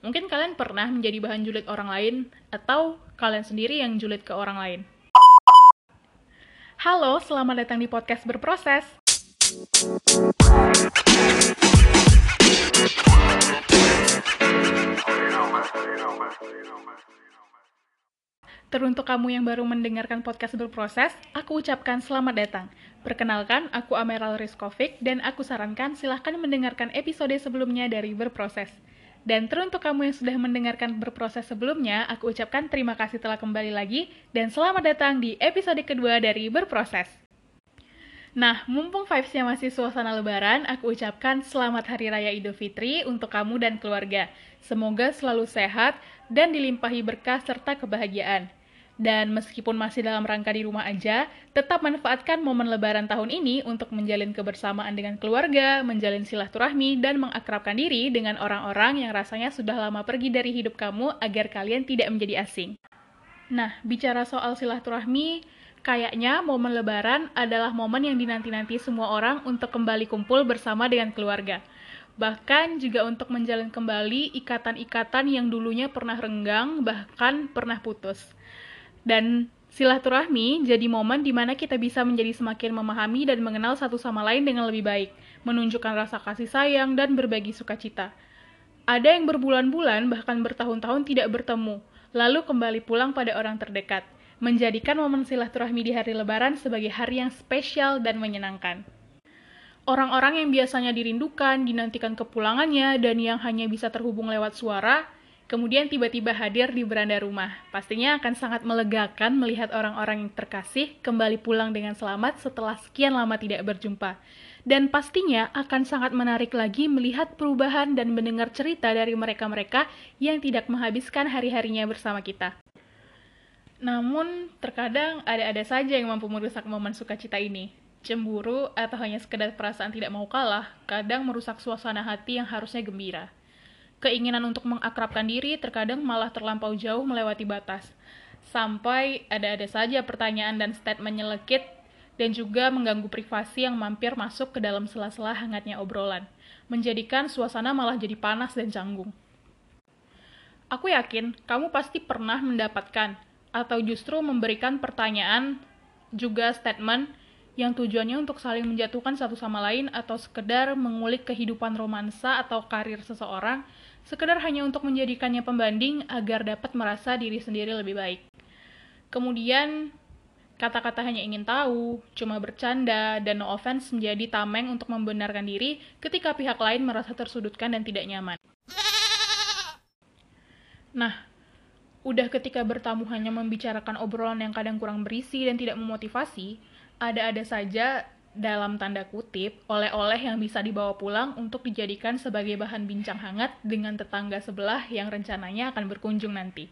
Mungkin kalian pernah menjadi bahan julid orang lain, atau kalian sendiri yang julid ke orang lain. Halo, selamat datang di podcast Berproses. Teruntuk kamu yang baru mendengarkan podcast berproses, aku ucapkan selamat datang. Perkenalkan, aku Ameral Rizkovic, dan aku sarankan silahkan mendengarkan episode sebelumnya dari Berproses. Dan teruntuk kamu yang sudah mendengarkan berproses sebelumnya, aku ucapkan terima kasih telah kembali lagi, dan selamat datang di episode kedua dari Berproses. Nah, mumpung vibes-nya masih suasana lebaran, aku ucapkan selamat Hari Raya Idul Fitri untuk kamu dan keluarga. Semoga selalu sehat dan dilimpahi berkah serta kebahagiaan. Dan meskipun masih dalam rangka di rumah aja, tetap manfaatkan momen lebaran tahun ini untuk menjalin kebersamaan dengan keluarga, menjalin silaturahmi, dan mengakrabkan diri dengan orang-orang yang rasanya sudah lama pergi dari hidup kamu agar kalian tidak menjadi asing. Nah, bicara soal silaturahmi, kayaknya momen lebaran adalah momen yang dinanti-nanti semua orang untuk kembali kumpul bersama dengan keluarga. Bahkan juga untuk menjalin kembali ikatan-ikatan yang dulunya pernah renggang, bahkan pernah putus. Dan silaturahmi jadi momen di mana kita bisa menjadi semakin memahami dan mengenal satu sama lain dengan lebih baik, menunjukkan rasa kasih sayang dan berbagi sukacita. Ada yang berbulan-bulan bahkan bertahun-tahun tidak bertemu, lalu kembali pulang pada orang terdekat, menjadikan momen silaturahmi di hari lebaran sebagai hari yang spesial dan menyenangkan. Orang-orang yang biasanya dirindukan, dinantikan kepulangannya, dan yang hanya bisa terhubung lewat suara, kemudian tiba-tiba hadir di beranda rumah. Pastinya akan sangat melegakan melihat orang-orang yang terkasih kembali pulang dengan selamat setelah sekian lama tidak berjumpa. Dan pastinya akan sangat menarik lagi melihat perubahan dan mendengar cerita dari mereka-mereka yang tidak menghabiskan hari-harinya bersama kita. Namun, terkadang ada-ada saja yang mampu merusak momen sukacita ini. Cemburu atau hanya sekedar perasaan tidak mau kalah, kadang merusak suasana hati yang harusnya gembira. Keinginan untuk mengakrabkan diri terkadang malah terlampau jauh melewati batas. Sampai ada-ada saja pertanyaan dan statement nyelekit dan juga mengganggu privasi yang mampir masuk ke dalam sela-sela hangatnya obrolan, menjadikan suasana malah jadi panas dan canggung. Aku yakin kamu pasti pernah mendapatkan atau justru memberikan pertanyaan juga statement yang tujuannya untuk saling menjatuhkan satu sama lain atau sekedar mengulik kehidupan romansa atau karir seseorang sekedar hanya untuk menjadikannya pembanding agar dapat merasa diri sendiri lebih baik. Kemudian, kata-kata hanya ingin tahu, cuma bercanda, dan no offense menjadi tameng untuk membenarkan diri ketika pihak lain merasa tersudutkan dan tidak nyaman. Nah, udah ketika bertamu hanya membicarakan obrolan yang kadang kurang berisi dan tidak memotivasi, ada-ada saja dalam tanda kutip, oleh-oleh yang bisa dibawa pulang untuk dijadikan sebagai bahan bincang hangat dengan tetangga sebelah yang rencananya akan berkunjung nanti.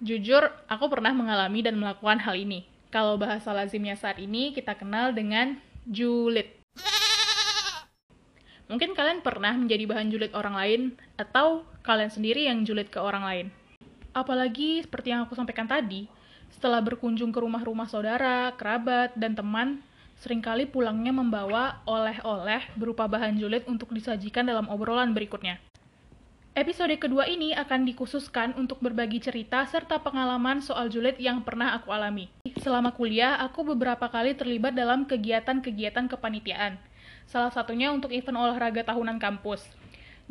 Jujur, aku pernah mengalami dan melakukan hal ini. Kalau bahasa lazimnya saat ini kita kenal dengan julid. Mungkin kalian pernah menjadi bahan julid orang lain, atau kalian sendiri yang julid ke orang lain. Apalagi seperti yang aku sampaikan tadi, setelah berkunjung ke rumah-rumah saudara, kerabat, dan teman, sering kali pulangnya membawa oleh-oleh berupa bahan julid untuk disajikan dalam obrolan berikutnya. Episode kedua ini akan dikhususkan untuk berbagi cerita serta pengalaman soal julid yang pernah aku alami. Selama kuliah, aku beberapa kali terlibat dalam kegiatan-kegiatan kepanitiaan. Salah satunya untuk event olahraga tahunan kampus.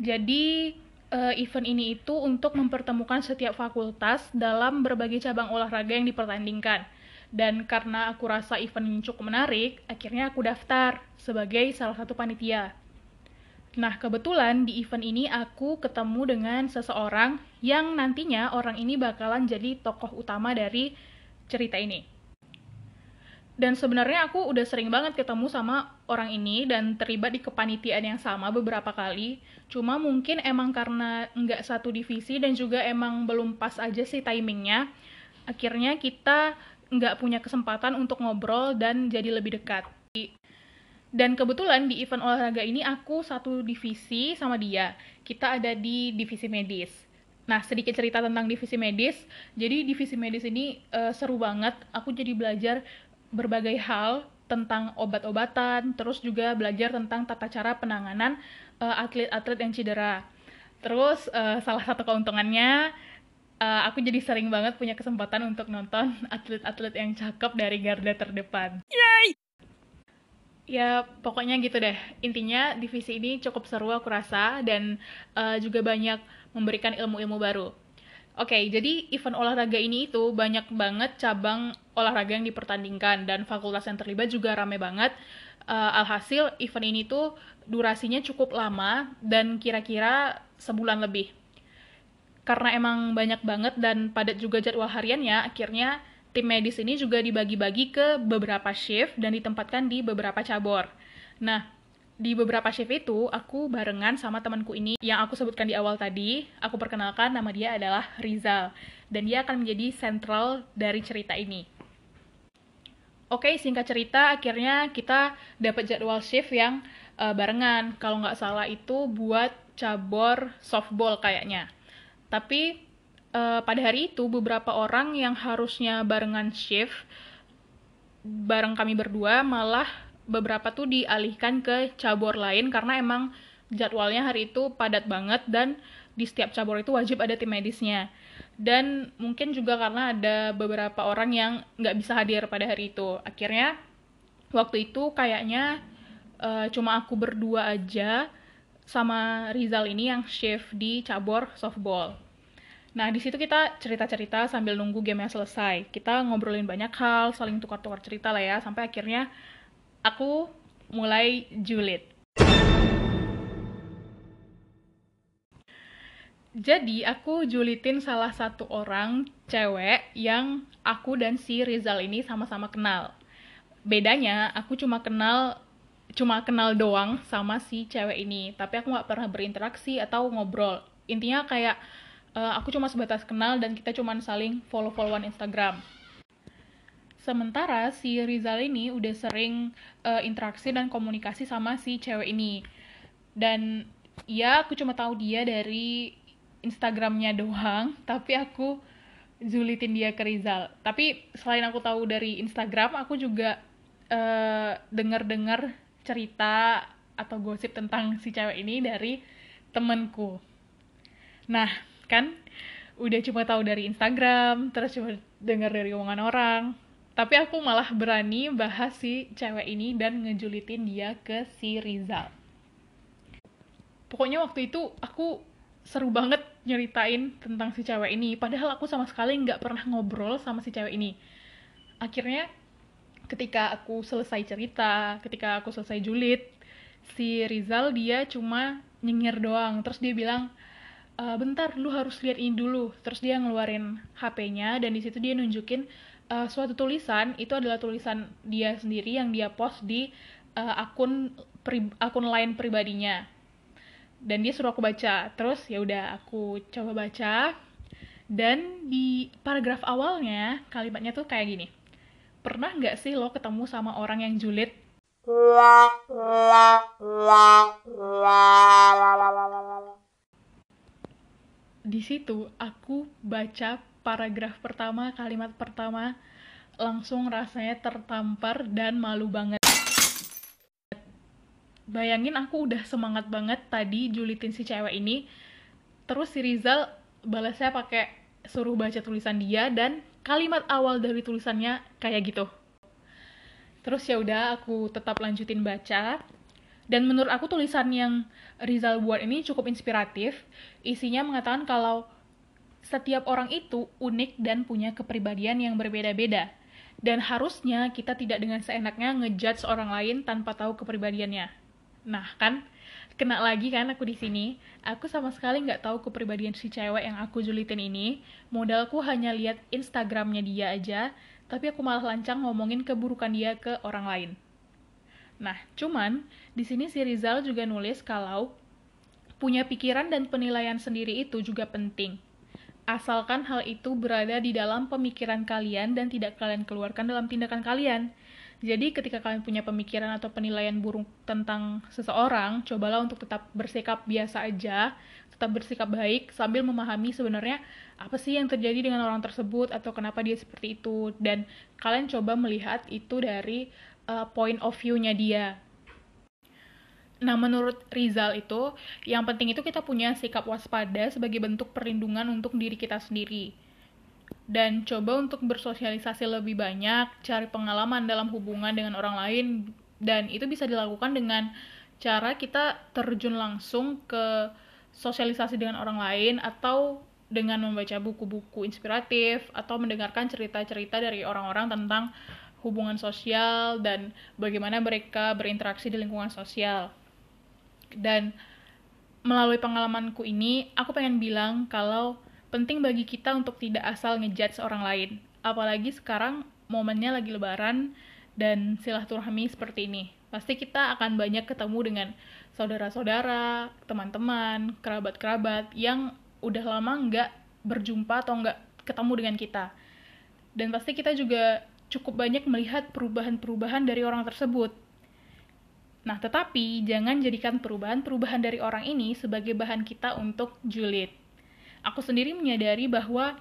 Jadi, uh, event ini itu untuk mempertemukan setiap fakultas dalam berbagai cabang olahraga yang dipertandingkan dan karena aku rasa event ini cukup menarik, akhirnya aku daftar sebagai salah satu panitia. Nah, kebetulan di event ini aku ketemu dengan seseorang yang nantinya orang ini bakalan jadi tokoh utama dari cerita ini. Dan sebenarnya aku udah sering banget ketemu sama orang ini dan terlibat di kepanitiaan yang sama beberapa kali. Cuma mungkin emang karena nggak satu divisi dan juga emang belum pas aja sih timingnya. Akhirnya kita nggak punya kesempatan untuk ngobrol dan jadi lebih dekat. Dan kebetulan di event olahraga ini aku satu divisi sama dia. Kita ada di divisi medis. Nah, sedikit cerita tentang divisi medis. Jadi divisi medis ini uh, seru banget. Aku jadi belajar berbagai hal tentang obat-obatan, terus juga belajar tentang tata cara penanganan eh, atlet-atlet yang cedera. terus uh, salah satu keuntungannya uh, aku jadi sering banget punya kesempatan untuk nonton atlet-atlet yang cakep dari garda terdepan. Yay! Ya, pokoknya gitu deh. Intinya divisi ini cukup seru aku rasa dan uh, juga banyak memberikan ilmu-ilmu baru. Oke, okay, jadi event olahraga ini itu banyak banget cabang olahraga yang dipertandingkan dan fakultas yang terlibat juga rame banget. Uh, alhasil event ini tuh durasinya cukup lama dan kira-kira sebulan lebih karena emang banyak banget dan padat juga jadwal hariannya, akhirnya tim medis ini juga dibagi-bagi ke beberapa shift dan ditempatkan di beberapa cabur. Nah, di beberapa shift itu aku barengan sama temanku ini yang aku sebutkan di awal tadi. Aku perkenalkan nama dia adalah Rizal dan dia akan menjadi sentral dari cerita ini. Oke, singkat cerita, akhirnya kita dapat jadwal shift yang uh, barengan. Kalau nggak salah itu buat cabur softball kayaknya. Tapi uh, pada hari itu beberapa orang yang harusnya barengan shift bareng kami berdua malah beberapa tuh dialihkan ke cabur lain karena emang jadwalnya hari itu padat banget dan di setiap cabur itu wajib ada tim medisnya. Dan mungkin juga karena ada beberapa orang yang nggak bisa hadir pada hari itu. Akhirnya waktu itu kayaknya uh, cuma aku berdua aja sama Rizal ini yang shift di cabur softball. Nah, di situ kita cerita-cerita sambil nunggu game yang selesai. Kita ngobrolin banyak hal, saling tukar-tukar cerita lah ya, sampai akhirnya aku mulai julid. Jadi, aku julitin salah satu orang cewek yang aku dan si Rizal ini sama-sama kenal. Bedanya, aku cuma kenal cuma kenal doang sama si cewek ini. Tapi aku nggak pernah berinteraksi atau ngobrol. Intinya kayak uh, aku cuma sebatas kenal dan kita cuma saling follow-followan Instagram. Sementara si Rizal ini udah sering uh, interaksi dan komunikasi sama si cewek ini. Dan ya aku cuma tahu dia dari Instagramnya doang tapi aku zulitin dia ke Rizal. Tapi selain aku tahu dari Instagram aku juga uh, dengar-dengar cerita atau gosip tentang si cewek ini dari temenku. Nah, kan udah cuma tahu dari Instagram, terus cuma dengar dari omongan orang. Tapi aku malah berani bahas si cewek ini dan ngejulitin dia ke si Rizal. Pokoknya waktu itu aku seru banget nyeritain tentang si cewek ini. Padahal aku sama sekali nggak pernah ngobrol sama si cewek ini. Akhirnya ketika aku selesai cerita, ketika aku selesai julid, si Rizal dia cuma nyengir doang. Terus dia bilang, e, bentar, lu harus lihat ini dulu. Terus dia ngeluarin HP-nya dan di situ dia nunjukin uh, suatu tulisan. Itu adalah tulisan dia sendiri yang dia post di uh, akun pri, akun lain pribadinya. Dan dia suruh aku baca. Terus ya udah aku coba baca. Dan di paragraf awalnya kalimatnya tuh kayak gini pernah nggak sih lo ketemu sama orang yang julid? Di situ aku baca paragraf pertama, kalimat pertama, langsung rasanya tertampar dan malu banget. Bayangin aku udah semangat banget tadi julitin si cewek ini, terus si Rizal balasnya pakai suruh baca tulisan dia dan kalimat awal dari tulisannya kayak gitu. Terus ya udah aku tetap lanjutin baca. Dan menurut aku tulisan yang Rizal buat ini cukup inspiratif. Isinya mengatakan kalau setiap orang itu unik dan punya kepribadian yang berbeda-beda. Dan harusnya kita tidak dengan seenaknya ngejudge orang lain tanpa tahu kepribadiannya. Nah, kan kena lagi kan aku di sini. Aku sama sekali nggak tahu kepribadian si cewek yang aku julitin ini. Modalku hanya lihat Instagramnya dia aja, tapi aku malah lancang ngomongin keburukan dia ke orang lain. Nah, cuman di sini si Rizal juga nulis kalau punya pikiran dan penilaian sendiri itu juga penting. Asalkan hal itu berada di dalam pemikiran kalian dan tidak kalian keluarkan dalam tindakan kalian. Jadi ketika kalian punya pemikiran atau penilaian buruk tentang seseorang, cobalah untuk tetap bersikap biasa aja, tetap bersikap baik sambil memahami sebenarnya apa sih yang terjadi dengan orang tersebut atau kenapa dia seperti itu dan kalian coba melihat itu dari uh, point of view-nya dia. Nah, menurut Rizal itu, yang penting itu kita punya sikap waspada sebagai bentuk perlindungan untuk diri kita sendiri. Dan coba untuk bersosialisasi lebih banyak, cari pengalaman dalam hubungan dengan orang lain, dan itu bisa dilakukan dengan cara kita terjun langsung ke sosialisasi dengan orang lain atau dengan membaca buku-buku inspiratif atau mendengarkan cerita-cerita dari orang-orang tentang hubungan sosial dan bagaimana mereka berinteraksi di lingkungan sosial. Dan melalui pengalamanku ini aku pengen bilang kalau penting bagi kita untuk tidak asal ngejudge orang lain apalagi sekarang momennya lagi lebaran dan silaturahmi seperti ini pasti kita akan banyak ketemu dengan saudara-saudara, teman-teman, kerabat-kerabat yang udah lama nggak berjumpa atau nggak ketemu dengan kita. Dan pasti kita juga cukup banyak melihat perubahan-perubahan dari orang tersebut. Nah, tetapi jangan jadikan perubahan-perubahan dari orang ini sebagai bahan kita untuk julid. Aku sendiri menyadari bahwa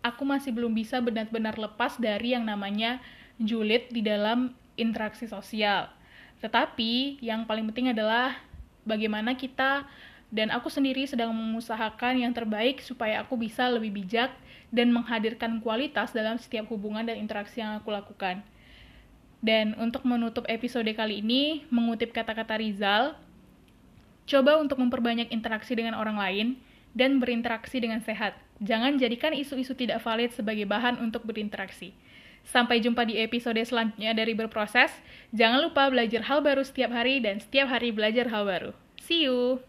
aku masih belum bisa benar-benar lepas dari yang namanya julid di dalam interaksi sosial. Tetapi yang paling penting adalah bagaimana kita dan aku sendiri sedang mengusahakan yang terbaik supaya aku bisa lebih bijak dan menghadirkan kualitas dalam setiap hubungan dan interaksi yang aku lakukan. Dan untuk menutup episode kali ini, mengutip kata-kata Rizal, coba untuk memperbanyak interaksi dengan orang lain dan berinteraksi dengan sehat. Jangan jadikan isu-isu tidak valid sebagai bahan untuk berinteraksi. Sampai jumpa di episode selanjutnya dari Berproses. Jangan lupa belajar hal baru setiap hari dan setiap hari belajar hal baru. See you!